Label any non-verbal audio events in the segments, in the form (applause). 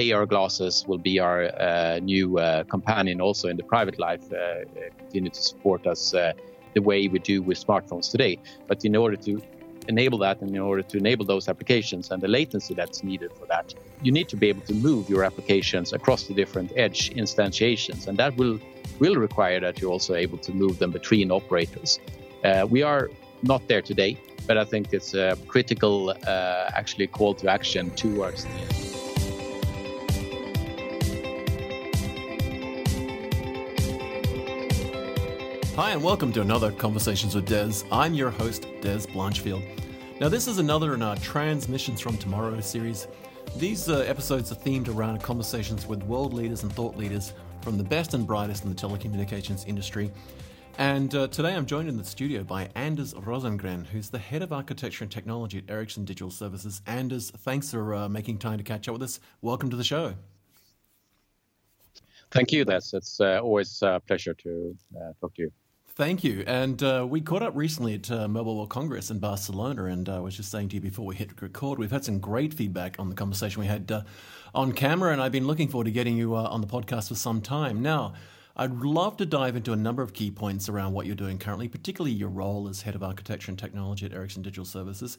AR glasses will be our uh, new uh, companion also in the private life, uh, continue to support us the way we do with smartphones today. But in order to enable that and in order to enable those applications and the latency that's needed for that, you need to be able to move your applications across the different edge instantiations. And that will, will require that you're also able to move them between operators. Uh, we are not there today, but I think it's a critical, uh, actually, call to action towards the Hi, and welcome to another Conversations with Dez. I'm your host, Dez Blanchfield. Now, this is another in our Transmissions from Tomorrow series. These uh, episodes are themed around conversations with world leaders and thought leaders from the best and brightest in the telecommunications industry. And uh, today I'm joined in the studio by Anders Rosengren, who's the head of architecture and technology at Ericsson Digital Services. Anders, thanks for uh, making time to catch up with us. Welcome to the show. Thank you, Dez. It's uh, always a pleasure to uh, talk to you. Thank you. And uh, we caught up recently at uh, Mobile World Congress in Barcelona, and uh, I was just saying to you before we hit record, we've had some great feedback on the conversation we had uh, on camera, and I've been looking forward to getting you uh, on the podcast for some time. Now, I'd love to dive into a number of key points around what you're doing currently, particularly your role as head of architecture and technology at Ericsson Digital Services.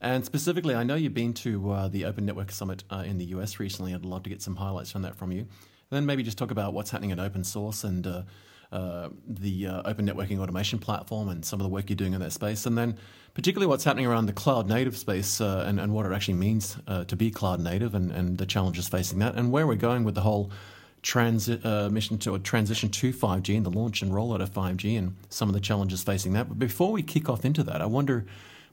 And specifically, I know you've been to uh, the Open Network Summit in the US recently. I'd love to get some highlights from that from you. And then maybe just talk about what's happening in open source and uh, the uh, open networking automation platform and some of the work you're doing in that space, and then particularly what's happening around the cloud native space uh, and, and, what it actually means uh, to be cloud native and, and, the challenges facing that, and where we're going with the whole uh, to transition to 5G and the launch and rollout of 5G and some of the challenges facing that. But before we kick off into that, I wonder.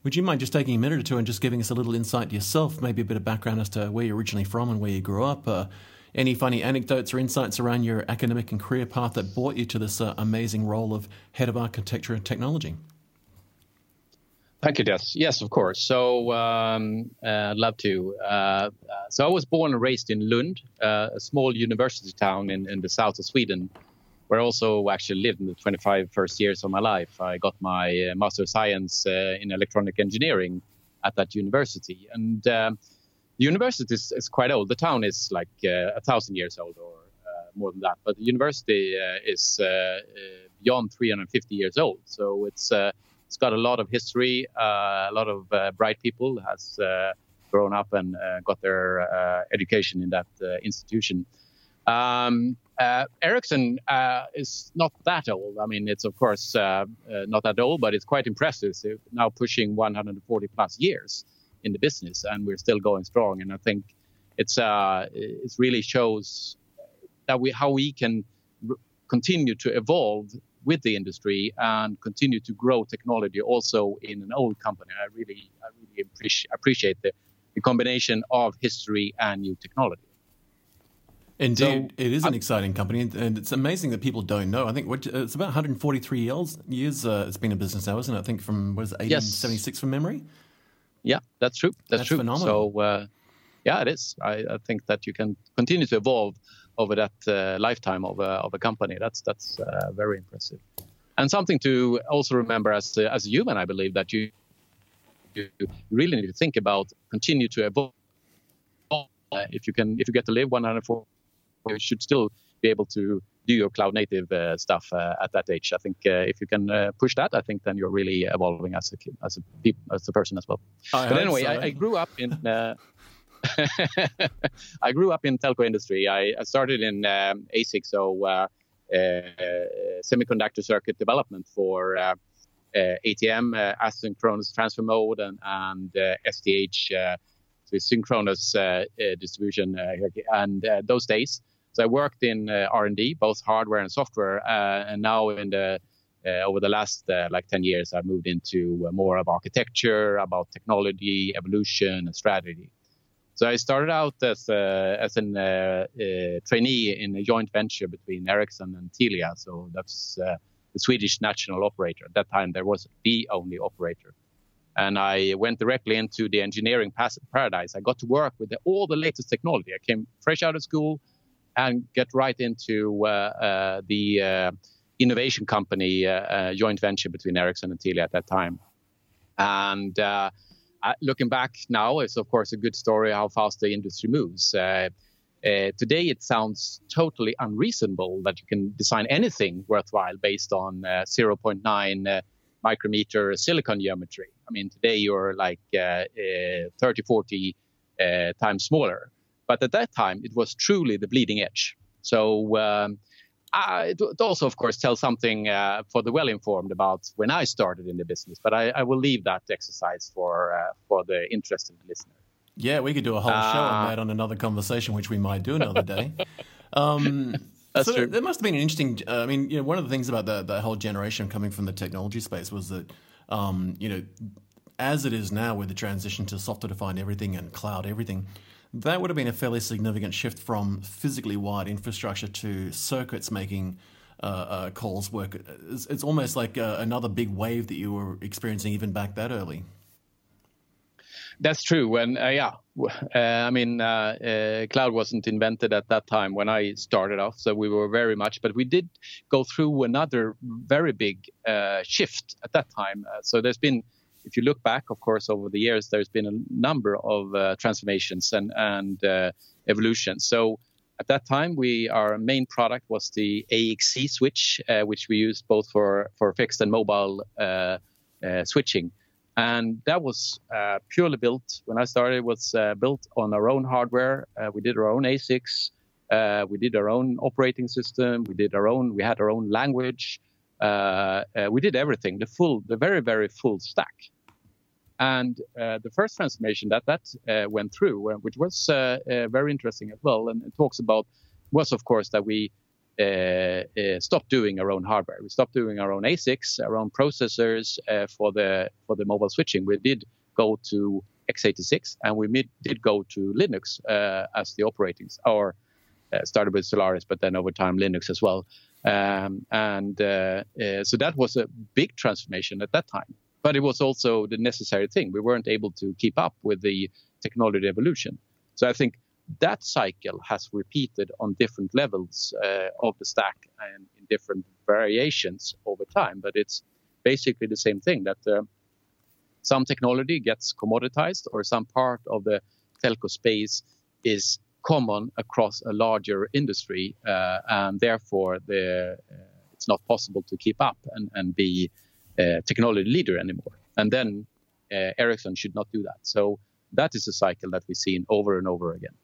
Would you mind just taking a minute or two and just giving us a little insight yourself, maybe a bit of background as to where you're originally from and where you grew up, any funny anecdotes or insights around your academic and career path that brought you to this uh, amazing role of head of architecture and technology? Thank you, Dez. Yes, of course. So, um, uh, love to. Uh, uh, so, I was born and raised in Lund, uh, a small university town in, in the south of Sweden, where I also actually lived in the 25 first years of my life. I got my uh, Master of Science uh, in Electronic Engineering at that university. And um, the university is, is, quite old. The town is like uh, a thousand years old or uh, more than that. But the university uh, is uh, uh, beyond 350 years old. So it's uh, it's got a lot of history. a lot of bright people has grown up and got their education in that institution. Um, Ericsson is not that old. I mean, it's of course not that old, but it's quite impressive. So now pushing 140 plus years in the business, and we're still going strong. And I think it's uh, it really shows that we how we can r- continue to evolve with the industry and continue to grow technology also in an old company. I really I really appreciate appreciate the, the combination of history and new technology. Indeed, so, it is an exciting company, and it's amazing that people don't know. I think it's about 143 years. Years uh, it's been in business now, isn't it? I think from was 1876 yes. from memory. Yeah, that's true. That's, that's true. Phenomenal. So, uh, yeah, it is. I, I, think that you can continue to evolve over that uh, lifetime of a, of a company. That's that's uh, very impressive, and something to also remember as a, as a human. I believe that you you really need to think about continue to evolve. if you can, if you get to live 104, you should still be able to do your cloud native uh, stuff uh, at that age. I think uh, if you can uh, push that, I think then you're really evolving as a kid, as a as a person as well. I but anyway, so. I, I, grew up in. Uh, (laughs) I grew up in telco industry. I, I started in um, ASIC, so uh, semiconductor circuit development for ATM, asynchronous transfer mode, and, and SDH, so synchronous distribution. and those days, so I worked in uh, R&D, both hardware and software, uh, and now in the uh, over the last uh, like 10 years, I've moved into more of architecture, about technology, evolution, and strategy. So I started out as as a trainee in a joint venture between Ericsson and Telia. So that's the Swedish national operator. At that time, there was the only operator. And I went directly into the engineering paradise. I got to work with the, all the latest technology. I came fresh out of school, and get right into uh, uh, the uh, innovation company joint venture between Ericsson and Telia at that time. And looking back now, it's of course a good story how fast the industry moves. Uh, today, it sounds totally unreasonable that you can design anything worthwhile based on uh, 0.9 uh, micrometer silicon geometry. I mean, today you're like uh, 30, 40 times smaller. But at that time, it was truly the bleeding edge. So um, I, it also, of course, tells something uh, for the well-informed about when I started in the business. But I, I will leave that exercise for uh, for the interested listener. Yeah, we could do a whole uh, show on uh, that on another conversation, which we might do another day. (laughs) Um, That's so true. There must have been an interesting. Uh, I mean, you know, one of the things about the, the whole generation coming from the technology space was that, um, you know, as it is now with the transition to software-defined everything and cloud everything, that would have been a fairly significant shift from physically wired infrastructure to circuits making uh, uh, calls work. It's, it's almost like uh, another big wave that you were experiencing even back that early. That's true. And uh, yeah, uh, I mean, uh, cloud wasn't invented at that time when I started off, so we were very much. But we did go through another very big shift at that time. so there's been if you look back, of course, over the years, there's been a number of uh, transformations and, and uh, evolutions. So at that time, we our main product was the AXE switch, uh, which we used both for, for fixed and mobile uh, uh, switching. And that was uh, purely built, when I started, it was built on our own hardware. we did our own ASICs. we did our own operating system. We did our own, we had our own language. Uh, uh, we did everything, the full, the very, very full stack. And uh, the first transformation that that went through, which was very interesting as well, and it talks about was of course that we uh, uh, stopped doing our own hardware. We stopped doing our own ASICs, our own processors uh, for the for the mobile switching. We did go to x86, and we mid, did go to Linux as the operating, or started with Solaris, but then over time Linux as well. Um, and uh, uh, so that was a big transformation at that time. But it was also the necessary thing. We weren't able to keep up with the technology evolution. So I think that cycle has repeated on different levels uh, of the stack and in different variations over time. But it's basically the same thing that uh, some technology gets commoditized or some part of the telco space is common across a larger industry, uh, and therefore the, uh, it's not possible to keep up and, and be a technology leader anymore. And then uh, Ericsson should not do that. So that is a cycle that we've seen over and over again.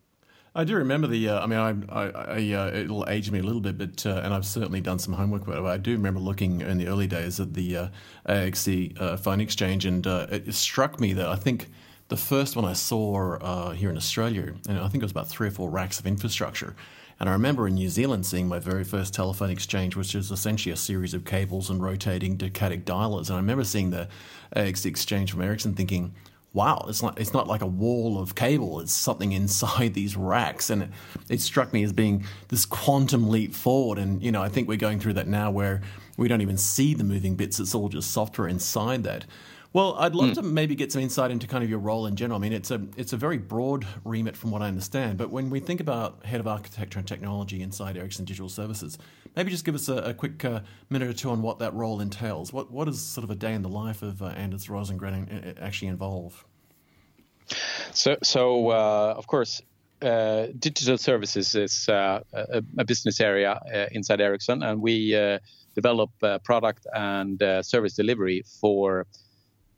I do remember the. Uh, I mean, I, I, I uh, it'll age me a little bit, but uh, and I've certainly done some homework. But I do remember looking in the early days at the AXE phone exchange, and it struck me that I think the first one I saw uh, here in Australia, and I think it was about three or four racks of infrastructure. And I remember in New Zealand seeing my very first telephone exchange, which is essentially a series of cables and rotating Decadic dialers. And I remember seeing the exchange from Ericsson thinking, wow, it's not, it's not like a wall of cable, it's something inside (laughs) these racks. And it, it struck me as being this quantum leap forward. And, you know, I think we're going through that now where we don't even see the moving bits, it's all just software inside that. Well, I'd love mm. to maybe get some insight into kind of your role in general. I mean, it's a it's a very broad remit from what I understand. But when we think about head of architecture and technology inside Ericsson Digital Services, maybe just give us a, a quick uh, minute or two on what that role entails. What what does sort of a day in the life of uh, Anders Rosengren uh, actually involve? So, so uh, of course, uh, digital services is uh, a, a, business area uh, inside Ericsson, and we uh, develop product and service delivery for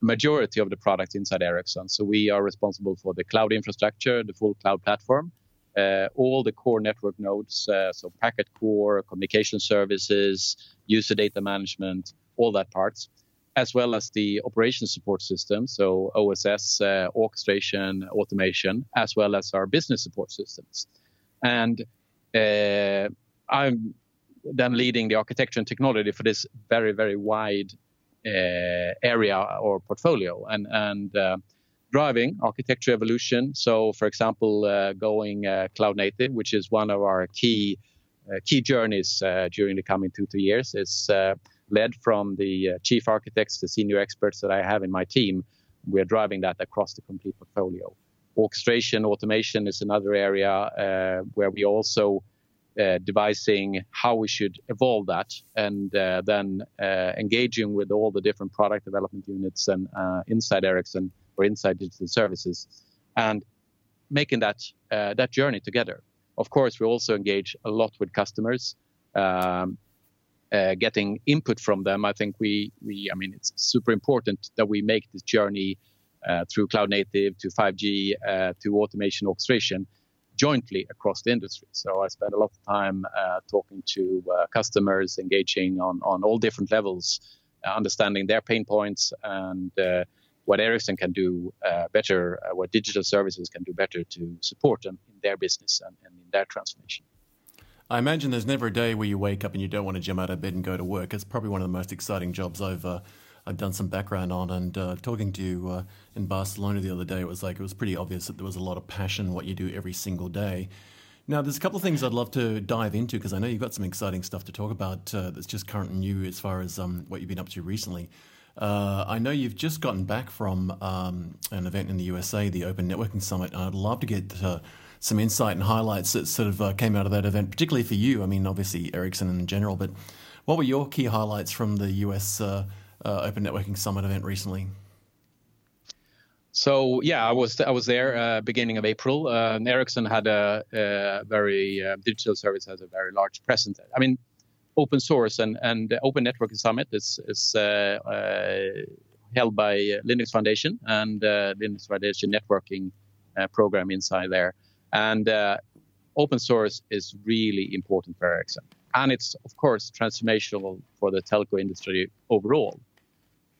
majority of the products inside Ericsson. So we are responsible for the cloud infrastructure, the full cloud platform, uh, all the core network nodes, uh, so packet core, communication services, user data management, all that parts, as well as the operation support system, so OSS, uh, orchestration, automation, as well as our business support systems. And uh, I'm then leading the architecture and technology for this very, very wide area or portfolio and and uh, driving architecture evolution. So, for example, uh, going cloud native, which is one of our key key journeys during the coming two three years, is led from the chief architects, the senior experts that I have in my team. We are driving that across the complete portfolio. Orchestration, automation is another area uh, where we also uh, devising how we should evolve that and uh, then uh, engaging with all the different product development units and uh, inside Ericsson or inside digital services and making that uh, that journey together. of course, we also engage a lot with customers, um, uh, getting input from them. I think we, we, I mean, it's super important that we make this journey through cloud native to 5G uh, to automation orchestration jointly across the industry. So I spend a lot of time uh, talking to uh, customers, engaging on, on all different levels, uh, understanding their pain points and what Ericsson can do uh, better, uh, what digital services can do better to support them in their business and, and, in their transformation. I imagine there's never a day where you wake up and you don't want to jump out of bed and go to work. It's probably one of the most exciting jobs I've uh, I've done some background on. And uh, talking to you uh, in Barcelona the other day, it was like it was pretty obvious that there was a lot of passion what you do every single day. Now, there's a couple of things I'd love to dive into because I know you've got some exciting stuff to talk about uh, that's just current and new as far as um, what you've been up to recently. Uh, I know you've just gotten back from um, an event in the USA, the Open Networking Summit. I'd love to get uh, some insight and highlights that sort of uh, came out of that event, particularly for you. I mean, obviously Ericsson in general, but what were your key highlights from the US uh, Open Networking Summit event recently? So yeah, I was I was there uh, beginning of April. Uh, Ericsson had a, a very uh, digital service has a very large presence. I mean, open source and and Open Networking Summit is is uh, uh, held by Linux Foundation and uh, Linux Foundation networking program inside there. And open source is really important for Ericsson, and it's of course transformational for the telco industry overall.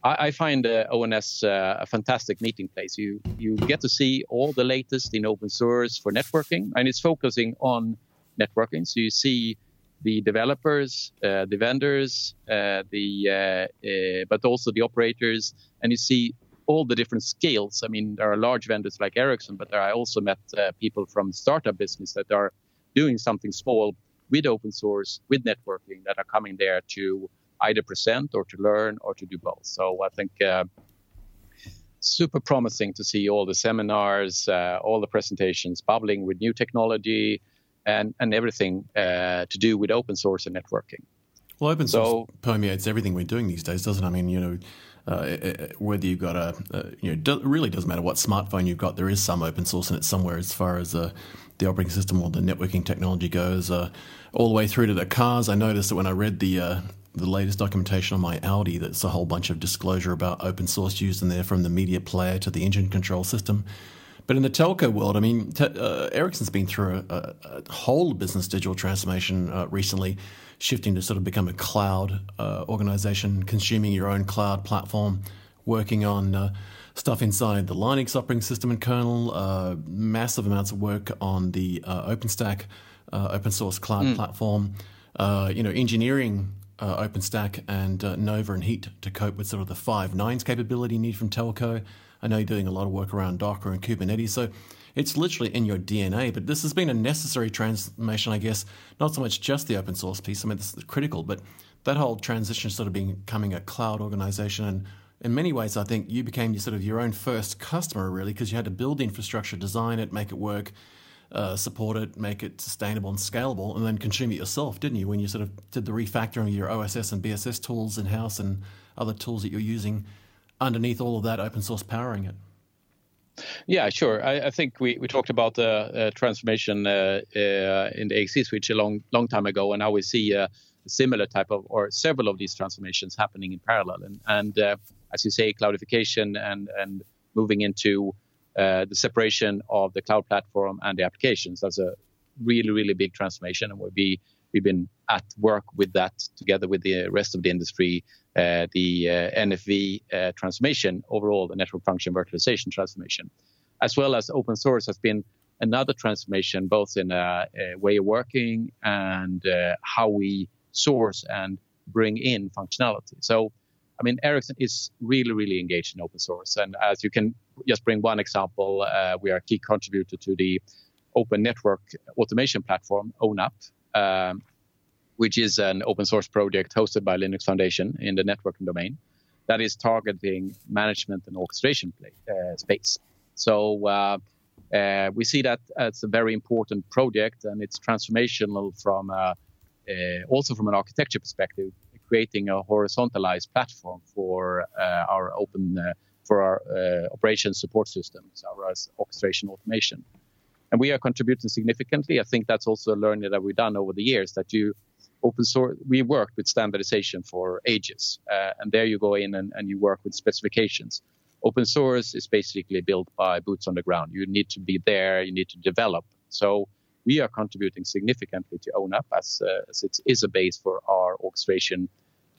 I, I find uh, ONS uh, a fantastic meeting place. You you get to see all the latest in open source for networking, and it's focusing on networking. So you see the developers, uh, the vendors, uh, the uh, uh, but also the operators, and you see all the different scales. I mean, there are large vendors like Ericsson, but I also met people from startup business that are doing something small with open source, with networking, that are coming there to either present or to learn or to do both. So I think uh, super promising to see all the seminars, all the presentations bubbling with new technology and, and everything uh, to do with open source and networking. Well, open source so, permeates everything we're doing these days, doesn't it? I mean, you know, uh, whether you've got a, uh, you know, it really doesn't matter what smartphone you've got, there is some open source in it somewhere as far as uh, the operating system or the networking technology goes, uh, all the way through to the cars. I noticed that when I read the uh, the latest documentation on my Audi, that's a whole bunch of disclosure about open source used in there from the media player to the engine control system. But in the telco world, I mean, te- uh, Ericsson's been through a, a, a, whole business digital transformation uh, recently, shifting to sort of become a cloud uh, organization, consuming your own cloud platform, working on uh, stuff inside the Linux operating system and kernel, uh, massive amounts of work on the uh, OpenStack open source cloud mm. platform, you know, engineering OpenStack and Nova and Heat to cope with sort of the five nines capability you need from telco. I know you're doing a lot of work around Docker and Kubernetes, so it's literally in your DNA. But this has been a necessary transformation, I guess, not so much just the open source piece. I mean, this is critical, but that whole transition sort of becoming a cloud organization. And in many ways, I think you became sort of your own first customer, really, because you had to build the infrastructure, design it, make it work. Uh, support it, make it sustainable and scalable, and then consume it yourself, didn't you? When you sort of did the refactoring of your OSS and BSS tools in house and other tools that you're using underneath all of that open source powering it? Yeah, sure. I, I think we, we talked about the uh, transformation uh, uh, in the AXE switch a long long time ago, and now we see a similar type of or several of these transformations happening in parallel. And, and as you say, cloudification and and moving into uh, the separation of the cloud platform and the applications. That's a really really big transformation, and we'll be we've been at work with that together with the rest of the industry uh, the uh, NFV uh, transformation overall, the network function virtualization transformation, as well as open source has been another transformation, both in a, a way of working and how we source and bring in functionality. So, I mean, Ericsson is really, really engaged in open source. And as you can just bring one example, uh, we are a key contributor to the open network automation platform, ONAP, um, which is an open source project hosted by Linux Foundation in the networking domain that is targeting management and orchestration play, uh, space. So uh, uh, we see that as a very important project, and it's transformational from uh, uh, also from an architecture perspective, creating a horizontalized platform for uh, our open for our operations support systems, our orchestration automation. And we are contributing significantly. I think that's also a learning that we've done over the years that you open source. We worked with standardization for ages, uh, and there you go in and, and you work with specifications. Open source is basically built by boots on the ground. You need to be there. You need to develop. So we are contributing significantly to ONAP as, uh, as it is a base for our orchestration,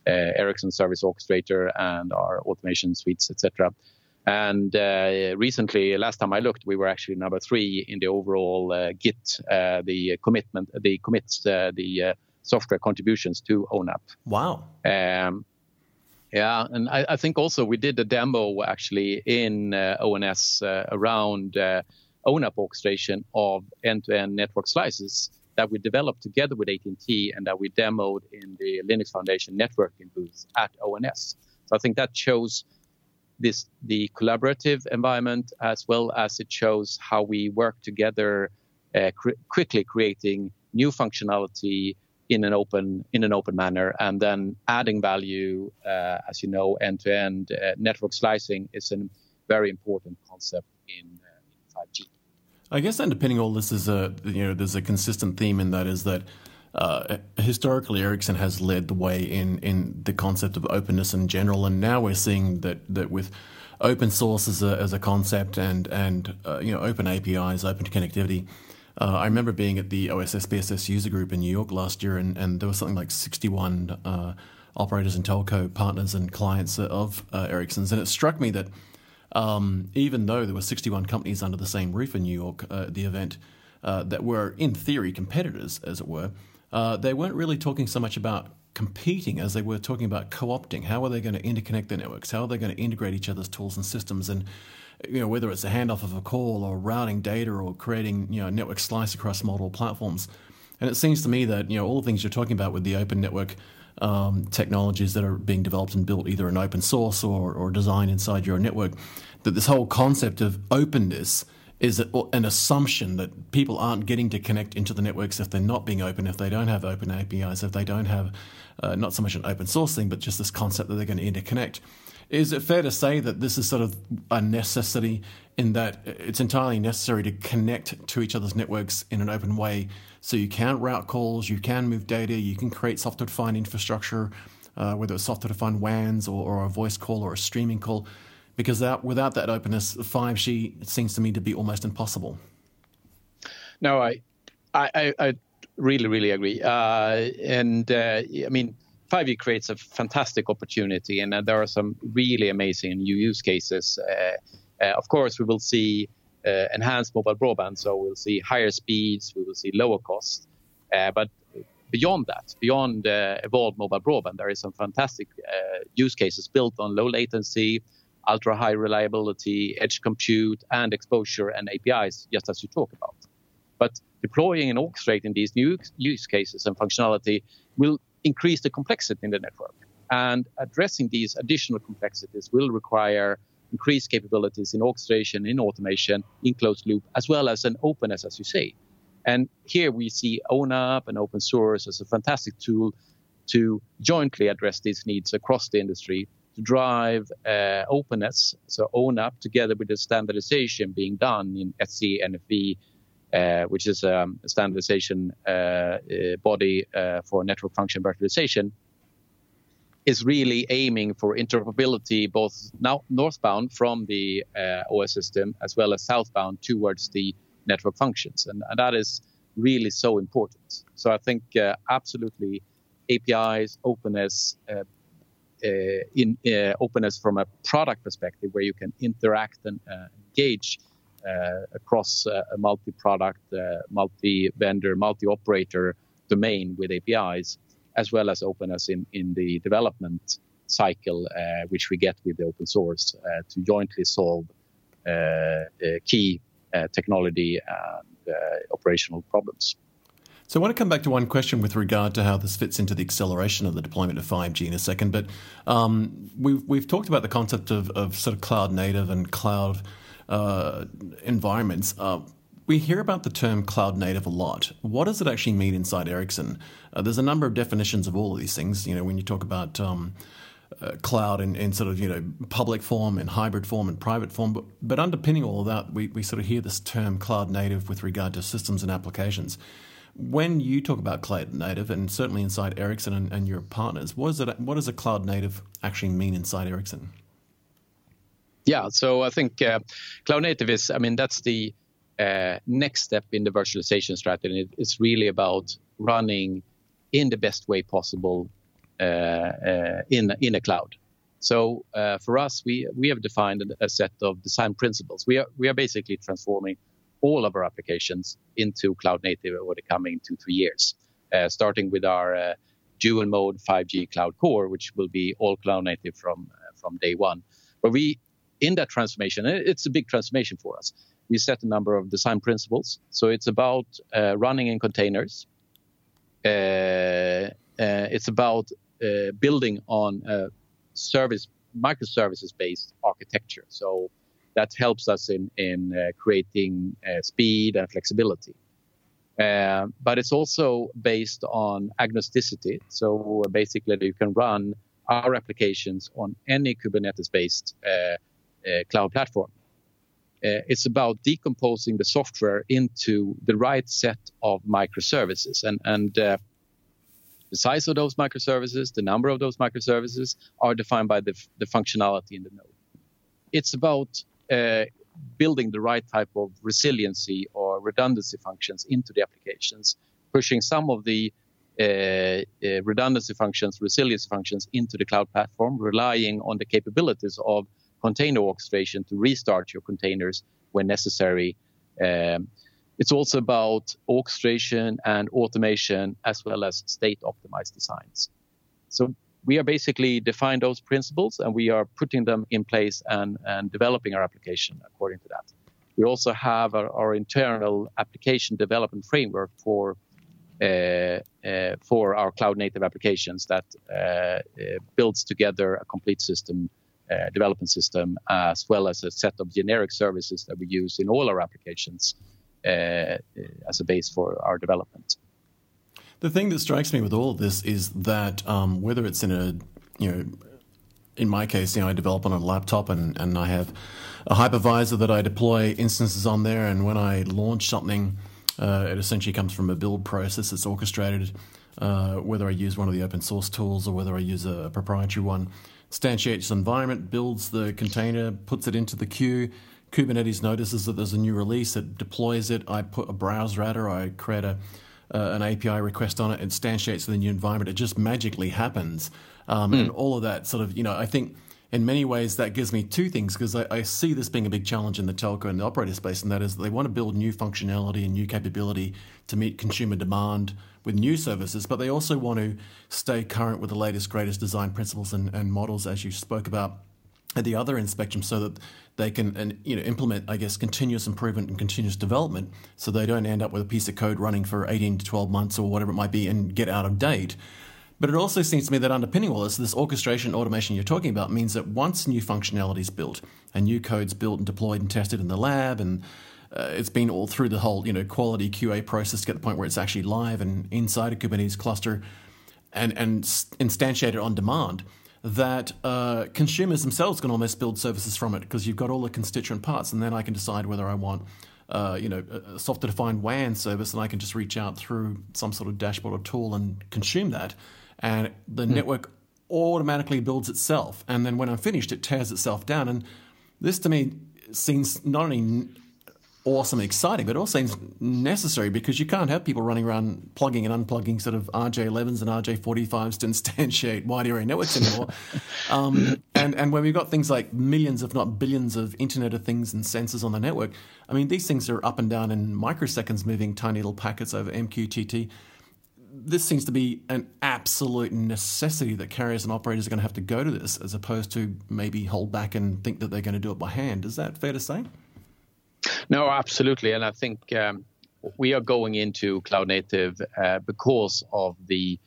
uh, Ericsson Service Orchestrator, and our automation suites, etc. And uh, recently, last time I looked, we were actually number three in the overall uh, Git, uh, the commitment, the commits, uh, the uh, software contributions to ONAP. Wow. Um, yeah, and I, I, think also we did a demo actually in uh, ONS around ONAP orchestration of end-to-end network slices that we developed together with AT&T and that we demoed in the Linux Foundation networking booth at ONS. So I think that shows this the collaborative environment as well as it shows how we work together uh, quickly creating new functionality in an open in an open manner. And then adding value uh, as you know end to end network slicing is a very important concept in, uh, in 5G I guess then underpinning all this is a you know there's a consistent theme in that is that uh, historically, Ericsson has led the way in, in the concept of openness in general, and now we're seeing that that with open source as a, as a concept and and uh, you know open APIs, open connectivity. Uh, I remember being at the OSS BSS user group in New York last year, and, and there was something like 61 uh, operators and telco partners and clients of uh, Ericsson's, and it struck me that um, even though there were 61 companies under the same roof in New York uh, at the event that were in theory competitors, as it were uh, they weren't really talking so much about competing as they were talking about co-opting. How are they going to interconnect their networks? How are they going to integrate each other's tools and systems? And you know whether it's a handoff of a call or routing data or creating you know network slice across multiple platforms. And it seems to me that you know all the things you're talking about with the open network um, technologies that are being developed and built either in open source or, or designed inside your network, that this whole concept of openness is it an assumption that people aren't getting to connect into the networks if they're not being open, if they don't have open APIs, if they don't have uh, not so much an open source thing, but just this concept that they're going to interconnect. Is it fair to say that this is sort of a necessity in that it's entirely necessary to connect to each other's networks in an open way so you can route calls, you can move data, you can create software defined infrastructure, uh, whether it's software defined WANs or, or a voice call or a streaming call? Because that, without that openness, 5G seems to me to be almost impossible. No, I, I, I really, really agree. Uh, and uh, I mean, 5G creates a fantastic opportunity, and uh, there are some really amazing new use cases. Uh, uh, of course, we will see uh, enhanced mobile broadband, so we'll see higher speeds, we will see lower costs. but beyond that, beyond evolved mobile broadband, there is some fantastic use cases built on low latency, ultra high reliability, edge compute, and exposure and APIs, just as you talk about. But deploying and orchestrating these new use cases and functionality will increase the complexity in the network. And addressing these additional complexities will require increased capabilities in orchestration, in automation, in closed loop, as well as an openness, as you say. And here we see ONAP and open source as a fantastic tool to jointly address these needs across the industry drive uh, openness, so ONAP, together with the standardization being done in ETSI NFV, uh, which is um, a standardization uh, uh body uh, for network function virtualization, is really aiming for interoperability both now northbound from the uh, OS system as well as southbound towards the network functions, and, and that is really so important. So I think absolutely APIs, openness, in uh, openness from a product perspective, where you can interact and uh, engage across a multi-product, multi-vendor, multi-operator domain with APIs, as well as openness in, in the development cycle, uh, which we get with the open source uh, to jointly solve uh, key technology and operational problems. So I want to come back to one question with regard to how this fits into the acceleration of the deployment of 5G in a second. But um, we've, we've talked about the concept of, of sort of cloud native and cloud uh, environments. Uh, we hear about the term cloud native a lot. What does it actually mean inside Ericsson? Uh, there's a number of definitions of all of these things. You know, when you talk about um, uh, cloud in, in sort of you know public form and hybrid form and private form, but, but underpinning all of that, we, we sort of hear this term cloud native with regard to systems and applications. When you talk about cloud native, and certainly inside Ericsson and, and your partners, what, is it, what does a cloud native actually mean inside Ericsson? Yeah, so I think uh, cloud native is, I mean, that's the uh, next step in the virtualization strategy. It's really about running in the best way possible uh, uh, in in a cloud. So uh, for us, we we have defined a set of design principles. We are we are basically transforming all of our applications into cloud native over the coming two three years, uh, starting with our uh, dual mode 5G cloud core, which will be all cloud native from uh, from day one. But we in that transformation, it's a big transformation for us. We set a number of design principles. So it's about running in containers. it's about uh, building on service microservices based architecture. So that helps us in in uh, creating uh, speed and flexibility. Uh, but it's also based on agnosticity. So basically, you can run our applications on any Kubernetes based uh, uh, cloud platform. it's about decomposing the software into the right set of microservices and and the size of those microservices, the number of those microservices are defined by the, the functionality in the node. It's about uh, building the right type of resiliency or redundancy functions into the applications, pushing some of the uh, uh, redundancy functions, resiliency functions into the cloud platform, relying on the capabilities of container orchestration to restart your containers when necessary. Um, it's also about orchestration and automation as well as state optimized designs. So we are basically defined those principles and we are putting them in place and, and developing our application according to that. We also have our, our internal application development framework for uh, uh, for our cloud native applications that uh, uh builds together a complete system uh, development system as well as a set of generic services that we use in all our applications uh, as a base for our development. The thing that strikes me with all of this is that um, whether it's in a, you know, in my case, you know, I develop on a laptop and, and I have a hypervisor that I deploy instances on there, and when I launch something, uh, it essentially comes from a build process that's orchestrated. Uh, whether I use one of the open source tools or whether I use a proprietary one, instantiates environment, builds the container, puts it into the queue, Kubernetes notices that there's a new release, it deploys it. I put a browser adder, I create a, uh, an API request on it, instantiates in the new environment. It just magically happens. Um, mm. And all of that sort of, you know, I think in many ways that gives me two things because I, I, see this being a big challenge in the telco and the operator space, and that is they want to build new functionality and new capability to meet consumer demand with new services, but they also want to stay current with the latest, greatest design principles and, and models, as you spoke about at the other end spectrum so that they can and you know implement I guess continuous improvement and continuous development so they don't end up with a piece of code running for 18 to 12 months or whatever it might be and get out of date. But it also seems to me that underpinning all this, this orchestration automation you're talking about means that once new functionality is built and new code's built and deployed and tested in the lab and uh, it's been all through the whole you know quality QA process to get the point where it's actually live and inside a Kubernetes cluster and and instantiated on demand that uh, consumers themselves can almost build services from it because you've got all the constituent parts, and then I can decide whether I want. Uh, you know, a software-defined WAN service, and I can just reach out through some sort of dashboard or tool and consume that, and the mm. network automatically builds itself. And then when I'm finished, it tears itself down. And this, to me, seems not only awesome and exciting, but it all seems necessary because you can't have people running around plugging and unplugging sort of RJ11s and RJ45s to (laughs) instantiate wide area networks anymore. (laughs) um, and, and when we've got things like millions, if not billions, of Internet of Things and sensors on the network, I mean, these things are up and down in microseconds moving tiny little packets over MQTT. This seems to be an absolute necessity that carriers and operators are going to have to go to this as opposed to maybe hold back and think that they're going to do it by hand. Is that fair to say? No, absolutely. And I think um, we are going into cloud native uh, because of the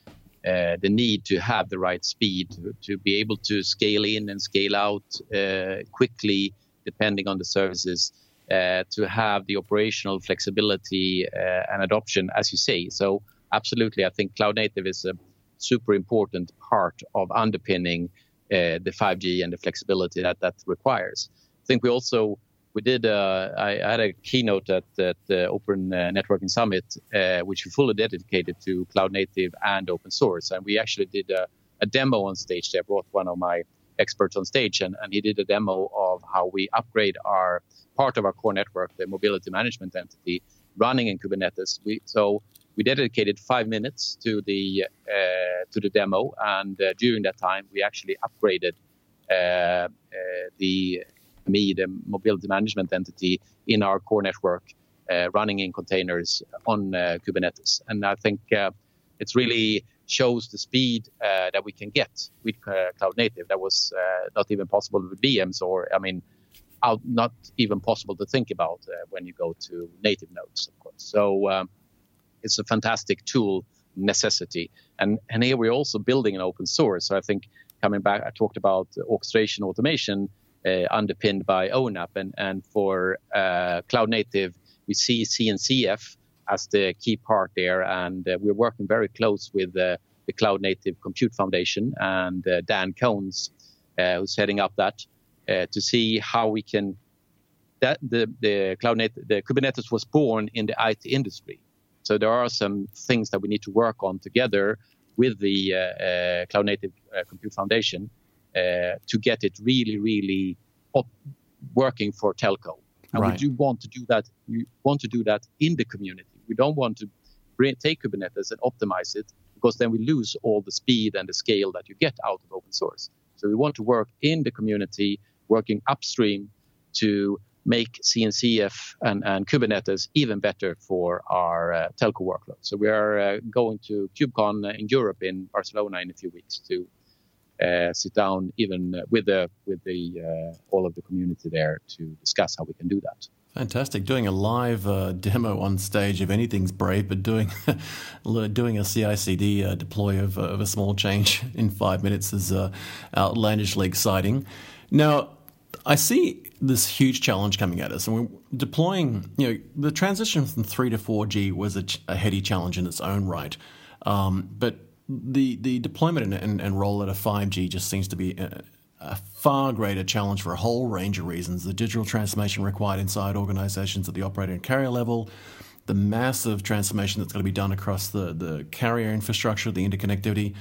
uh, the need to have the right speed to, to, be able to scale in and scale out uh, quickly depending on the services uh, to have the operational flexibility uh, and adoption as you say so absolutely i think cloud native is a super important part of underpinning uh, the 5G and the flexibility that that requires. I think we also we did. Uh, I, I, had a keynote at, the Open uh, Networking Summit, uh, which we fully dedicated to cloud native and open source, and we actually did a, a demo on stage. There, brought one of my experts on stage, and, and he did a demo of how we upgrade our part of our core network, the mobility management entity, running in Kubernetes. We, so we dedicated five minutes to the uh, to the demo, and uh, during that time, we actually upgraded uh the me, the mobility management entity, in our core network, uh, running in containers on uh, Kubernetes. And I think it really shows the speed that we can get with cloud native. That was not even possible with VMs, or I mean, out, not even possible to think about when you go to native nodes, of course. So. Um, it's a fantastic tool necessity. And, and here we're also building an open source. So I think coming back, I talked about orchestration automation uh, underpinned by ONAP. And, and for uh, cloud native, we see CNCF as the key part there. And uh, we're working very close with the Cloud Native Compute Foundation and uh, Dan Kohn, uh, who's heading up that, uh, to see how we can. That the the cloud the Kubernetes was born in the IT industry, so there are some things that we need to work on together with the uh, uh, Cloud Native uh, Compute Foundation to get it really, really op- working for telco. And right. we do want to do that. We want to do that in the community. We don't want to bring, take Kubernetes and optimize it because then we lose all the speed and the scale that you get out of open source. So we want to work in the community, working upstream to make CNCF and, and Kubernetes even better for our uh, telco workload. So we are uh, going to KubeCon in Europe in Barcelona in a few weeks to uh, sit down even with the with the uh, all of the community there to discuss how we can do that. Fantastic! Doing a live uh, demo on stage, if anything's brave, but doing (laughs) doing a CI/CD uh, deploy of, of, a small change (laughs) in five minutes is outlandishly exciting. Now, I see this huge challenge coming at us, and we're deploying. You know, the transition from three to four G was a, a, heady challenge in its own right, um, but the the deployment and, and, rollout of five G just seems to be a, a, far greater challenge for a whole range of reasons. The digital transformation required inside organizations at the operator and carrier level, the massive transformation that's going to be done across the the carrier infrastructure, the interconnectivity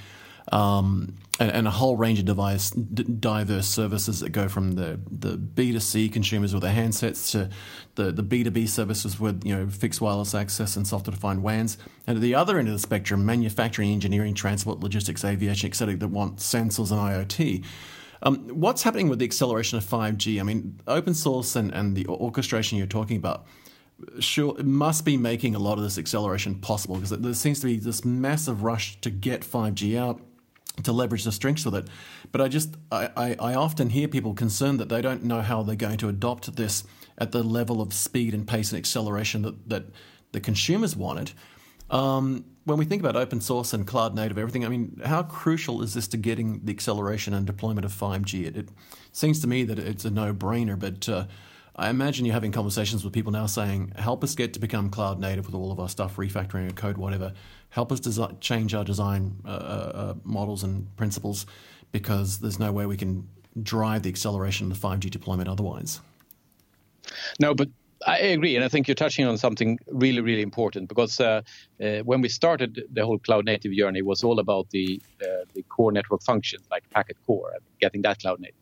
um, and, and, a whole range of device, d- diverse services that go from the, the B2C consumers with their handsets to the, the B2B services with you know fixed wireless access and software defined WANs. And at the other end of the spectrum, manufacturing, engineering, transport, logistics, aviation, etc., that want sensors and IoT. Um, what's happening with the acceleration of 5G? I mean, open source and, and the orchestration you're talking about sure it must be making a lot of this acceleration possible because there seems to be this massive rush to get 5G out to leverage the strengths of it. But I just I, I, I, often hear people concerned that they don't know how they're going to adopt this at the level of speed and pace and acceleration that, that the consumers wanted. Um, when we think about open source and cloud native everything, I mean, how crucial is this to getting the acceleration and deployment of 5G? It, it seems to me that it's a no brainer, but uh, I imagine you're having conversations with people now saying, help us get to become cloud native with all of our stuff, refactoring our code, whatever. Help us change our design uh, uh, uh, models and principles because there's no way we can drive the acceleration of the 5G deployment otherwise. No, but I agree, and I think you're touching on something really, really important because uh, uh, when we started the whole cloud native journey, was all about the uh, the core network functions like packet core and getting that cloud native.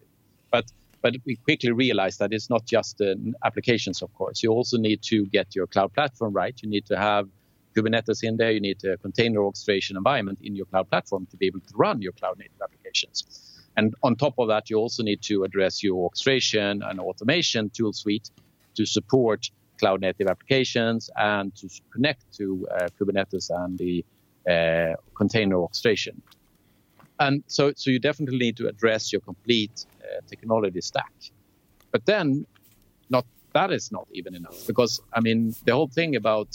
But but we quickly realized that it's not just the applications, of course. You also need to get your cloud platform right. You need to have Kubernetes in there. You need a container orchestration environment in your cloud platform to be able to run your cloud native applications. And on top of that, you also need to address your orchestration and automation tool suite to support cloud native applications and to connect to uh, Kubernetes and the uh, container orchestration. And so, so you definitely need to address your complete uh, technology stack. But then, not that is not even enough because I mean the whole thing about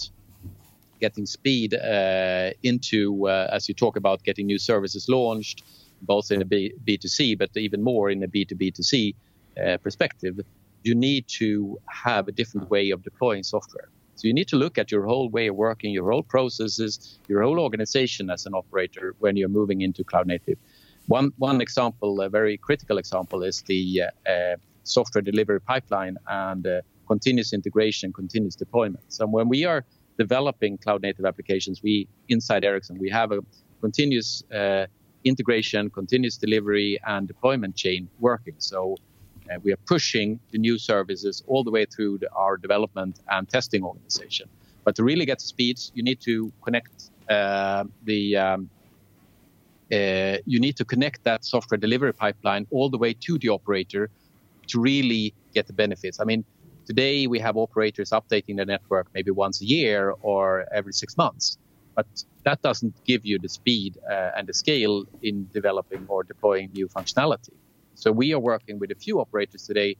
getting speed uh, into uh, as you talk about getting new services launched, both in a B- B2C but even more in a B2B2C uh, perspective. You need to have a different way of deploying software. So you need to look at your whole way of working, your whole processes, your whole organization as an operator when you're moving into cloud native. One one example, a very critical example, is the uh, software delivery pipeline and uh, continuous integration, continuous deployment. So when we are developing cloud native applications, we inside Ericsson we have a continuous uh, integration, continuous delivery, and deployment chain working. So uh, we are pushing the new services all the way through the, our development and testing organization. But to really get speeds, you need to connect uh, the um, uh, you need to connect that software delivery pipeline all the way to the operator to really get the benefits. I mean, today we have operators updating their network maybe once a year or every six months, but that doesn't give you the speed uh, and the scale in developing or deploying new functionality. So we are working with a few operators today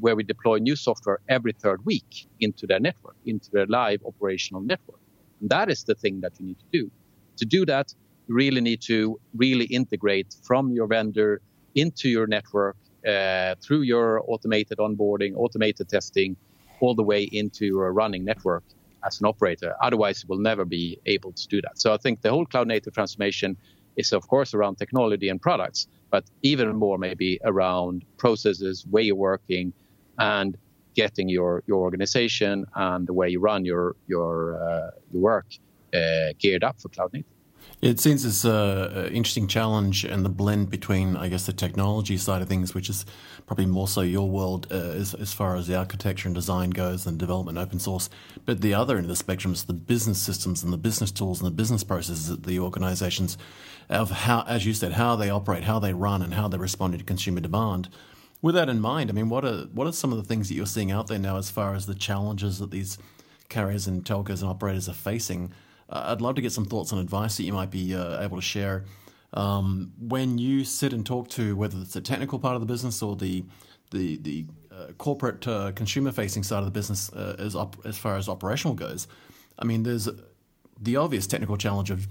where we deploy new software every third week into their network, into their live operational network. And that is the thing that you need to do. To do that, really need to really integrate from your vendor into your network uh, through your automated onboarding, automated testing, all the way into your running network as an operator. Otherwise, you will never be able to do that. So I think the whole cloud native transformation is, of course, around technology and products, but even more maybe around processes, way of working, and getting your, your organization and the way you run your your, uh, your work uh, geared up for cloud native. It seems it's an interesting challenge and the blend between, I guess, the technology side of things, which is probably more so your world uh, as, as far as the architecture and design goes and development open source. But the other end of the spectrum is the business systems and the business tools and the business processes that the organizations of how, as you said, how they operate, how they run, and how they respond to consumer demand. With that in mind, I mean, what are what are some of the things that you're seeing out there now as far as the challenges that these carriers and telcos and operators are facing? Uh, I'd love to get some thoughts and advice that you might be uh, able to share um, when you sit and talk to whether it's the technical part of the business or the the the uh, corporate uh, consumer facing side of the business uh, as op- as far as operational goes. I mean, there's the obvious technical challenge of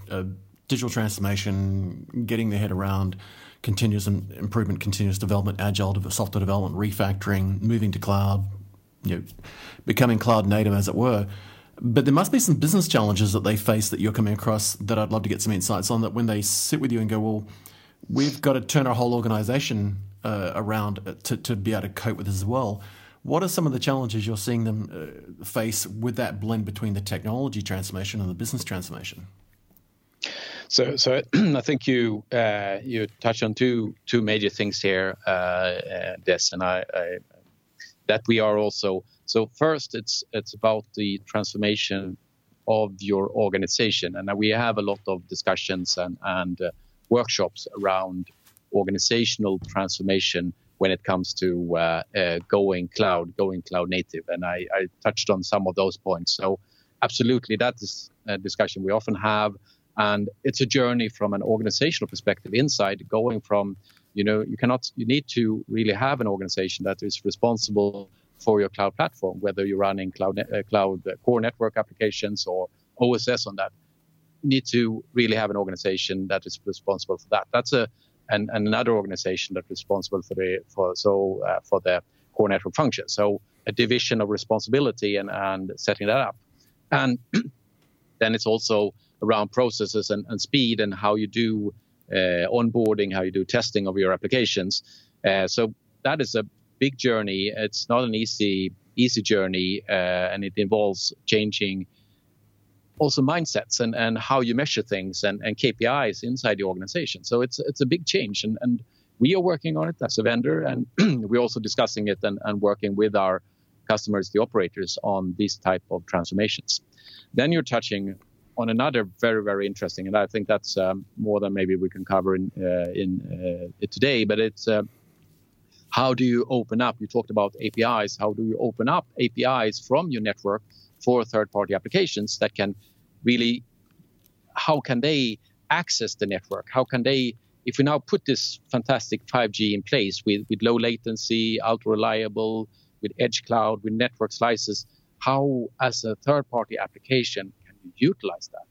digital transformation, getting their head around continuous improvement, continuous development, agile software development, refactoring, moving to cloud, you know, becoming cloud native, as it were. But there must be some business challenges that they face that you're coming across that I'd love to get some insights on. That when they sit with you and go, well, we've got to turn our whole organization uh, around uh, to, to be able to cope with this as well. What are some of the challenges you're seeing them uh, face with that blend between the technology transformation and the business transformation? So, so (clears throat) I think you uh, you touch on two two major things here, uh, uh, Dez, and I, I, that we are also. So first, it's it's about the transformation of your organization, and we have a lot of discussions and and uh, workshops around organizational transformation when it comes to uh, uh, going cloud, going cloud native, and I, I touched on some of those points. So, absolutely, that is a discussion we often have and it's a journey from an organizational perspective inside going from you know you cannot you need to really have an organization that is responsible for your cloud platform whether you're running cloud uh, cloud uh, core network applications or oss on that. You need to really have an organization that is responsible for that. That's a and, and another organization that's responsible for the for so uh, for the core network function. So a division of responsibility and and setting that up. And (clears throat) then it's also around processes and, and speed and how you do onboarding, how you do testing of your applications. Uh, so that is a big journey. It's not an easy easy journey, uh, and it involves changing also mindsets and, and how you measure things and, and KPIs inside the organization. So it's it's a big change, and, and we are working on it as a vendor, and (clears throat) we're also discussing it and, and working with our customers, the operators, on these type of transformations. Then you're touching on another very very interesting, and I think that's um, more than maybe we can cover in uh, in uh, today. But it's uh, how do you open up? You talked about APIs. How do you open up APIs from your network for third-party applications that can really? How can they access the network? How can they? If we now put this fantastic 5G in place with, with low latency, ultra reliable, with edge cloud, with network slices, how, as a third party application, utilize that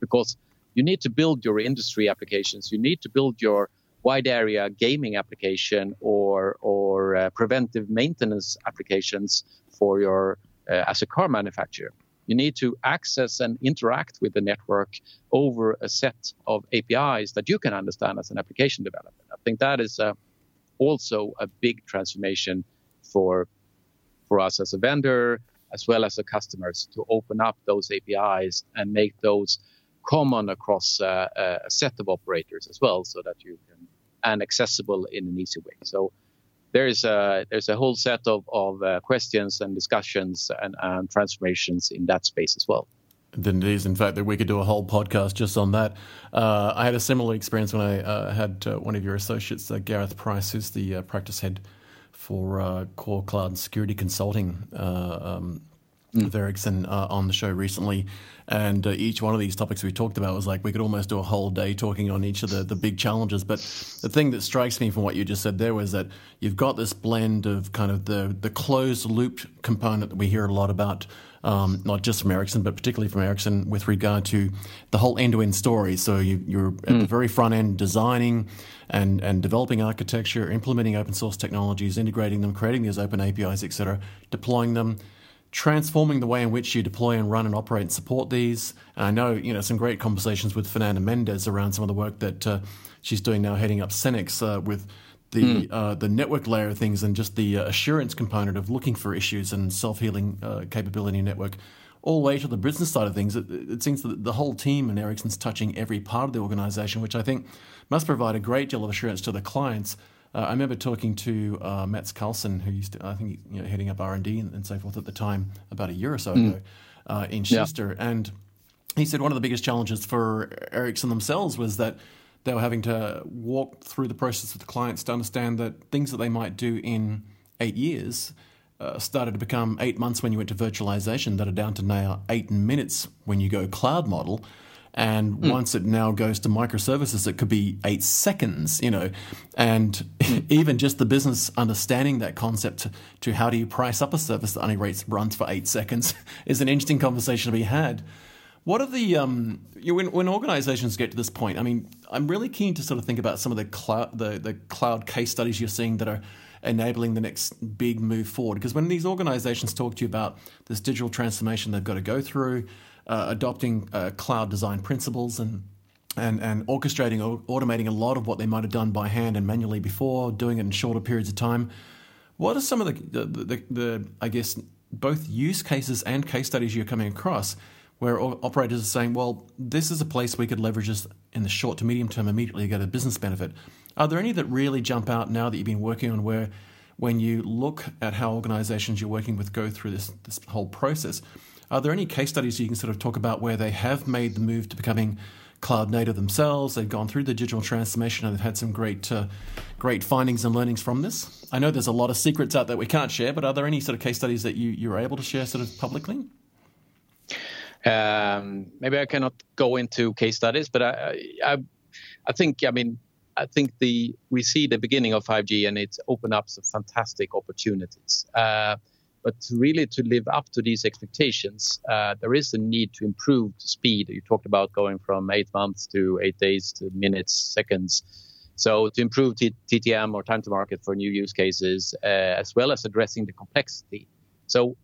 because you need to build your industry applications. You need to build your wide area gaming application or or uh, preventive maintenance applications for your uh, as a car manufacturer. you need to access and interact with the network over a set of APIs that you can understand as an application developer. I think that is uh, also a big transformation for for us as a vendor as well as the customers to open up those APIs and make those common across uh, a set of operators as well, so that you can and accessible in an easy way. So there's a there's a whole set of of uh, questions and discussions and, and, transformations in that space as well. Then it is, in fact, that we could do a whole podcast just on that. Uh, I had a similar experience when I uh, had uh, one of your associates, uh, Gareth Price, who's the uh, practice head for Core Cloud and Security Consulting um, mm. with Ericsson on the show recently. And uh, each one of these topics we talked about was like we could almost do a whole day talking on each of the, the big challenges. But the thing that strikes me from what you just said there was that you've got this blend of kind of the, the closed loop component that we hear a lot about. Um, not just from Ericsson, but particularly from Ericsson with regard to the whole end-to-end story. So you, are at mm. the very front end designing and, and developing architecture, implementing open source technologies, integrating them, creating these open APIs, etc., deploying them, transforming the way in which you deploy and run and operate and support these. And I know, you know, some great conversations with Fernanda Mendez around some of the work that uh, she's doing now, heading up CENX uh, with the mm. uh, the network layer of things and just the uh, assurance component of looking for issues and self healing uh, capability network. All the way to the business side of things, it, it seems that the whole team in Ericsson's touching every part of the organization, which I think must provide a great deal of assurance to the clients uh, I remember talking to uh, Mats Carlson, who used to, I think, you know, heading up R and D and so forth at the time, about a year or so mm. ago, uh, in Kista, yeah. and he said one of the biggest challenges for Ericsson themselves was that they were having to walk through the process with the clients to understand that things that they might do in eight years uh, started to become eight months when you went to virtualization that are down to now eight minutes when you go cloud model. And mm. once it now goes to microservices, it could be eight seconds, you know. And mm. (laughs) even just the business understanding that concept to, how do you price up a service that only rates, runs for eight seconds (laughs) is an interesting conversation to be had. What are the um, you, when, when organizations get to this point? I mean, I'm really keen to sort of think about some of the cloud the, the cloud case studies you're seeing that are enabling the next big move forward. Because when these organizations talk to you about this digital transformation they've got to go through, uh, adopting uh, cloud design principles and and, and orchestrating or automating a lot of what they might have done by hand and manually before, doing it in shorter periods of time. What are some of the, the, the, the I guess, both use cases and case studies you're coming across where operators are saying, well, this is a place we could leverage this in the short to medium term immediately to get a business benefit. Are there any that really jump out now that you've been working on where when you look at how organizations you're working with go through this, this whole process, are there any case studies you can sort of talk about where they have made the move to becoming cloud native themselves? They've gone through the digital transformation and they've had some great, uh, great findings and learnings from this. I know there's a lot of secrets out that we can't share, but are there any sort of case studies that you you're able to share sort of publicly? Um, maybe I cannot go into case studies, but I, I, I think I mean I think the we see the beginning of 5G and it's opened up some fantastic opportunities. Uh, but really, to live up to these expectations, uh, there is a need to improve speed. You talked about going from eight months to eight days to minutes, seconds. So to improve T- TTM or time to market for new use cases, uh, as well as addressing the complexity. So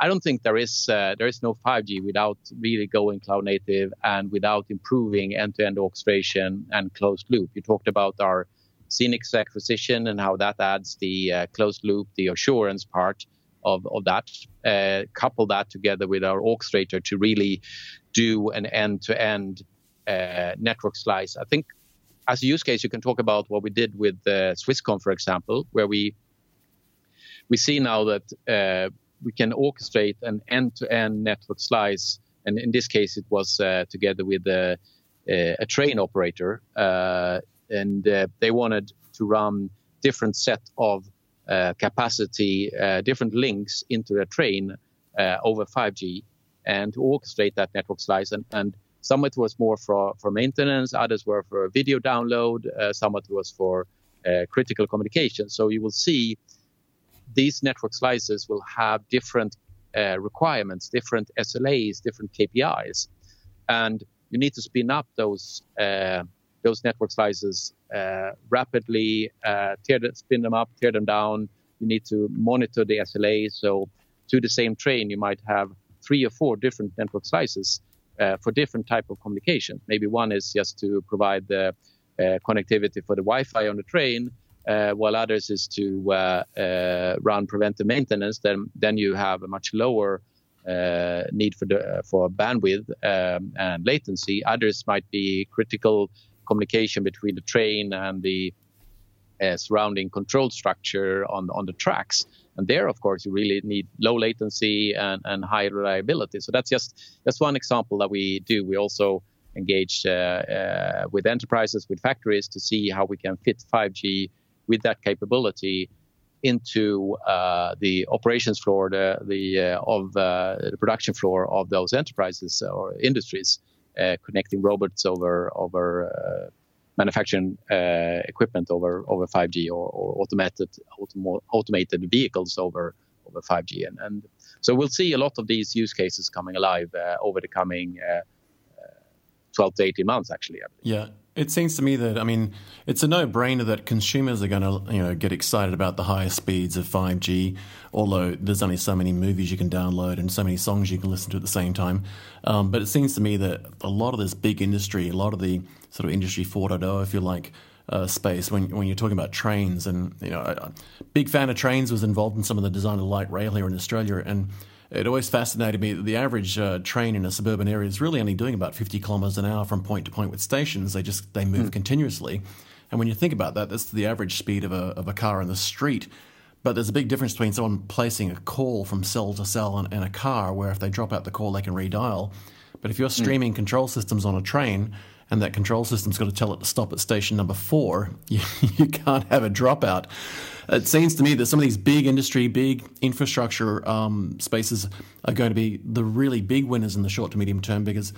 I don't think there is uh, there is no 5G without really going cloud native and without improving end-to-end orchestration and closed loop. You talked about our CENX acquisition and how that adds the uh, closed loop, the assurance part of, of that, uh, couple that together with our orchestrator to really do an end to end network slice. I think as a use case, you can talk about what we did with uh, Swisscom, for example, where we we see now that uh, we can orchestrate an end-to-end network slice, and in this case, it was uh, together with a, a train operator, uh, and uh, they wanted to run different set of capacity, uh, different links into a train uh, over 5G and to orchestrate that network slice. And, and some of it was more for, for maintenance, others were for video download, some of it was for critical communication. So you will see these network slices will have different uh, requirements, different SLAs, different KPIs, and you need to spin up those uh, those network slices uh, rapidly, uh, tear them, spin them up, tear them down. You need to monitor the SLA. So to the same train, you might have three or four different network slices uh, for different type of communication. Maybe one is just to provide the uh, connectivity for the Wi-Fi on the train, uh, while others is to uh, run preventive maintenance. Then then you have a much lower uh, need for the for bandwidth um, and latency. Others might be critical communication between the train and the surrounding control structure on on the tracks. And there, of course, you really need low latency and, and high reliability. So that's just that's one example that we do. We also engage uh, uh, with enterprises, with factories to see how we can fit 5G with that capability into uh, the operations floor, the, the uh, of uh, the production floor of those enterprises or industries, uh, connecting robots over over manufacturing uh, equipment over over 5G or, or automated automo- automated vehicles over over 5G, and, and so we'll see a lot of these use cases coming alive uh, over the coming uh, 12 to 18 months, actually. Yeah, it seems to me that I mean it's a no-brainer that consumers are going to you know get excited about the higher speeds of 5G. Although there's only so many movies you can download and so many songs you can listen to at the same time, um, but it seems to me that a lot of this big industry, a lot of the sort of industry 4.0, if you like, uh, space when when you're talking about trains and you know, a big fan of trains was involved in some of the design of light rail here in Australia and it always fascinated me that the average uh, train in a suburban area is really only doing about 50 kilometres an hour from point to point with stations. They just they move mm. continuously, and when you think about that, that's the average speed of a of a car in the street. But there's a big difference between someone placing a call from cell to cell in, in a car, where if they drop out the call, they can redial. But if you're hmm. streaming mm. control systems on a train, and that control system's got to tell it to stop at station number four, (laughs) you, you can't have a dropout. It seems to me that some of these big industry, big infrastructure um, spaces are going to be the really big winners in the short to medium term because.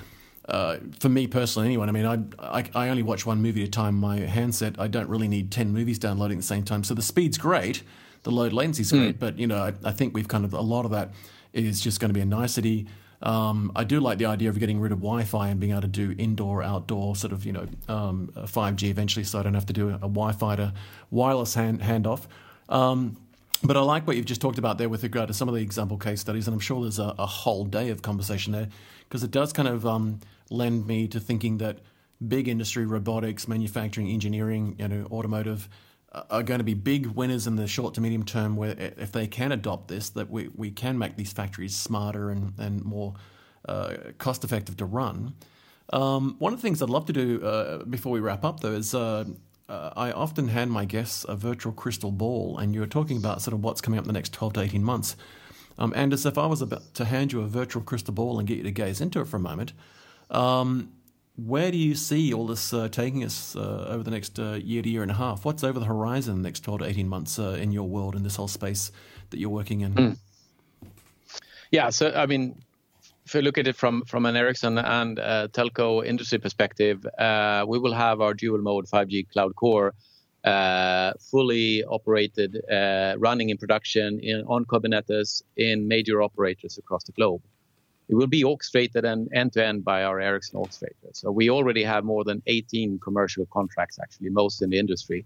Uh, for me personally, anyone, I mean, I, I, I only watch one movie at a time. My handset, I don't really need ten movies downloading at the same time. So the speed's great, the load latency's mm. great, but you know, I, I think we've kind of a lot of that is just going to be a nicety. Um, I do like the idea of getting rid of Wi-Fi and being able to do indoor, outdoor sort of you know um, 5G eventually, so I don't have to do a, a Wi-Fi to wireless hand handoff. Um, but I like what you've just talked about there with regard to some of the example case studies, and I'm sure there's a, a whole day of conversation there because it does kind of um, lend me to thinking that big industry, robotics, manufacturing, engineering, you know, automotive are going to be big winners in the short to medium term where if they can adopt this that we, we can make these factories smarter and, and more uh, cost effective to run. Um, one of the things I'd love to do uh, before we wrap up though is uh, uh I often hand my guests a virtual crystal ball and you were talking about sort of what's coming up in the next 12 to 18 months. Um, Anders if I was about to hand you a virtual crystal ball and get you to gaze into it for a moment um, where do you see all this uh, taking us uh, over the next uh, year to year and a half? What's over the horizon the next 12 to 18 months uh, in your world, in this whole space that you're working in? Mm. Yeah, so I mean, if you look at it from, from an Ericsson and uh, telco industry perspective, uh, we will have our dual mode 5G cloud core fully operated, running in production in, on Kubernetes in major operators across the globe it will be orchestrated and end to end by our Ericsson orchestrator. So we already have more than 18 commercial contracts, actually, most in the industry.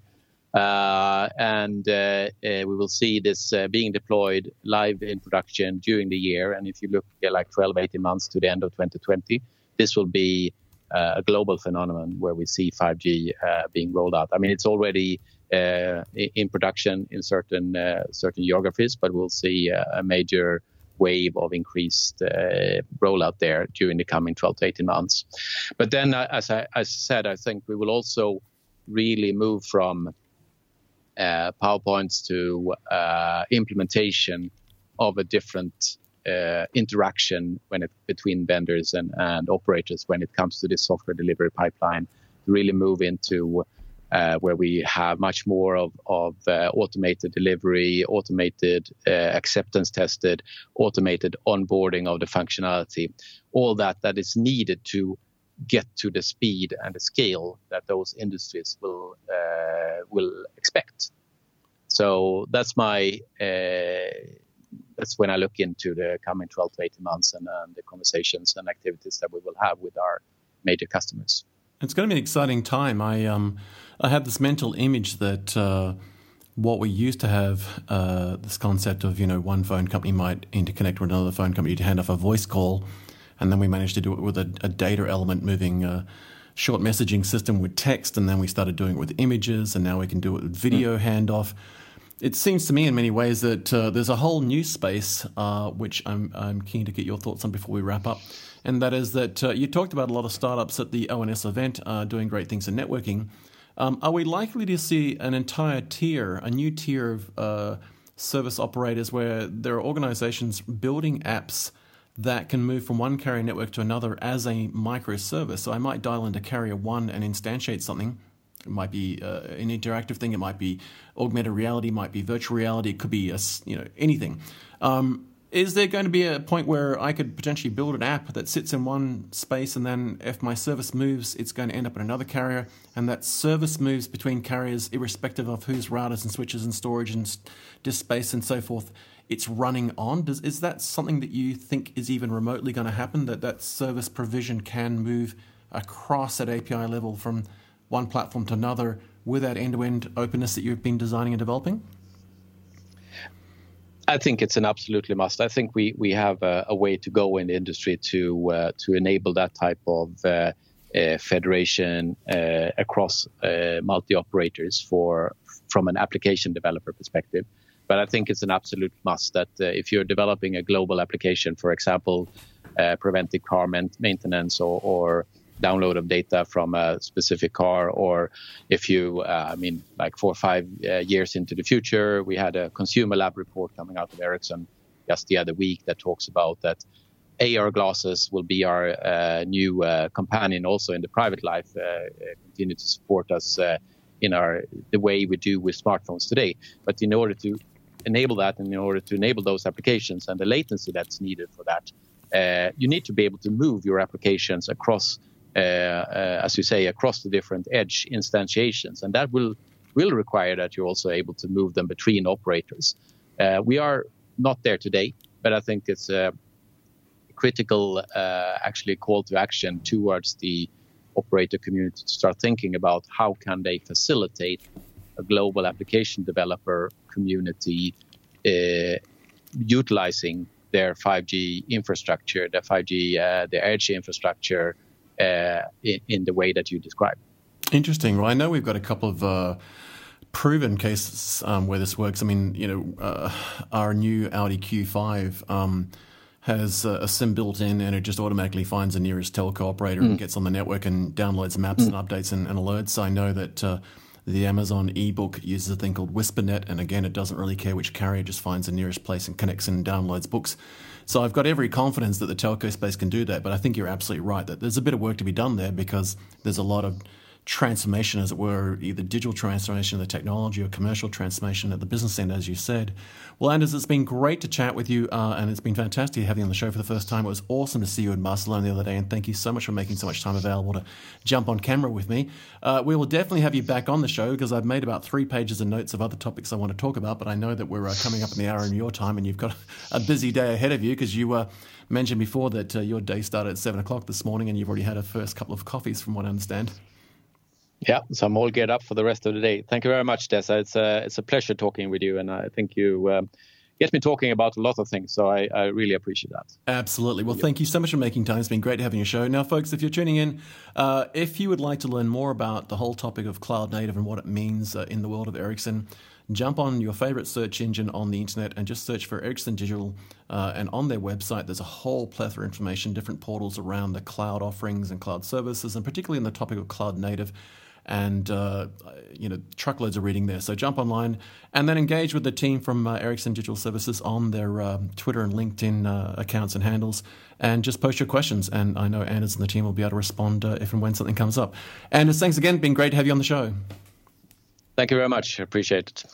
Uh, and uh, uh, we will see this uh, being deployed live in production during the year. And if you look at like 12, 18 months to the end of 2020, this will be uh, a global phenomenon where we see 5G uh, being rolled out. I mean, it's already in production in certain certain geographies, but we'll see a major wave of increased uh, rollout there during the coming 12 to 18 months. But then, uh, as I, as said, I think we will also really move from uh, PowerPoints to uh, implementation of a different uh, interaction when it between vendors and, and operators when it comes to this software delivery pipeline. Really move into uh, where we have much more of, of uh, automated delivery, automated uh, acceptance tested, automated onboarding of the functionality, all that that is needed to get to the speed and the scale that those industries will uh, will expect. So that's my uh, that's when I look into the coming 12 to 18 months and, and the conversations and activities that we will have with our major customers. It's going to be an exciting time. I um, I have this mental image that uh, what we used to have uh, this concept of you know one phone company might interconnect with another phone company to hand off a voice call, and then we managed to do it with a, a data element moving. Uh, short messaging system with text, and then we started doing it with images, and now we can do it with video mm. handoff. It seems to me, in many ways, that uh, there's a whole new space uh, which I'm, I'm keen to get your thoughts on before we wrap up, and that is that uh, you talked about a lot of startups at the ONS event uh, doing great things in networking. Um, are we likely to see an entire tier, a new tier of uh, service operators where there are organizations building apps that can move from one carrier network to another as a microservice? So I might dial into carrier one and instantiate something. It might be uh, an interactive thing. It might be augmented reality. It might be virtual reality. It could be a, you know anything. Um, is there going to be a point where I could potentially build an app that sits in one space and then if my service moves, it's going to end up in another carrier and that service moves between carriers irrespective of whose routers and switches and storage and disk space and so forth it's running on? Does, is that something that you think is even remotely going to happen, that that service provision can move across at API level from one platform to another with that end-to-end openness that you've been designing and developing? I think it's an absolutely must. I think we we have a, a way to go in the industry to uh, to enable that type of uh, uh, federation uh, across uh, multi operators for from an application developer perspective. But I think it's an absolute must that uh, if you're developing a global application, for example, preventive car maintenance or, or download of data from a specific car, or if you, uh, I mean, like four or five uh, years into the future, we had a consumer lab report coming out of Ericsson just the other week that talks about that AR glasses will be our uh, new uh, companion also in the private life, uh, uh, continue to support us in our the way we do with smartphones today. But in order to enable that and in order to enable those applications and the latency that's needed for that, you need to be able to move your applications across as you say, across the different edge instantiations, and that will will require that you're also able to move them between operators. Uh, we are not there today, but I think it's a critical, actually, call to action towards the operator community to start thinking about how can they facilitate a global application developer community uh, utilizing their 5G infrastructure, their 5G, uh, their edge infrastructure, uh, in, in, the way that you describe. Interesting. Well, I know we've got a couple of uh, proven cases um, where this works. I mean, you know, uh, our new Audi Q5 um, has a SIM built in, and it just automatically finds the nearest telco operator mm. and gets on the network and downloads maps mm. and updates and, and, alerts. I know that. Uh, the Amazon ebook uses a thing called WhisperNet, and again, it doesn't really care which carrier, just finds the nearest place and connects and downloads books. So I've got every confidence that the telco space can do that, but I think you're absolutely right that there's a bit of work to be done there because there's a lot of transformation, as it were, either digital transformation of the technology or commercial transformation at the business end, as you said. Well, Anders, it's been great to chat with you, uh, and it's been fantastic having you on the show for the first time. It was awesome to see you in Barcelona the other day, and thank you so much for making so much time available to jump on camera with me. Uh, we will definitely have you back on the show because I've made about three pages of notes of other topics I want to talk about, but I know that we're uh, coming up in the hour in your time, and you've got a busy day ahead of you because you uh, mentioned before that uh, your day started at seven o'clock this morning, and you've already had a first couple of coffees, from what I understand. Yeah, so I'm all geared up for the rest of the day. Thank you very much, Dessa. It's a, it's a pleasure talking with you, and I think you um, get me talking about a lot of things. So I, I really appreciate that. Absolutely. Well, thank you so much for making time. It's been great having your show. Now, folks, if you're tuning in, uh, if you would like to learn more about the whole topic of cloud native and what it means uh, in the world of Ericsson, jump on your favorite search engine on the internet and just search for Ericsson Digital. Uh, and on their website, there's a whole plethora of information, different portals around the cloud offerings and cloud services, and particularly in the topic of cloud native and uh, you know truckloads of reading there. So jump online and then engage with the team from uh, Ericsson Digital Services on their uh, Twitter and LinkedIn uh, accounts and handles, and just post your questions. And I know Anders and the team will be able to respond uh, if and when something comes up. Anders, thanks again. Been great to have you on the show. Thank you very much. Appreciate it.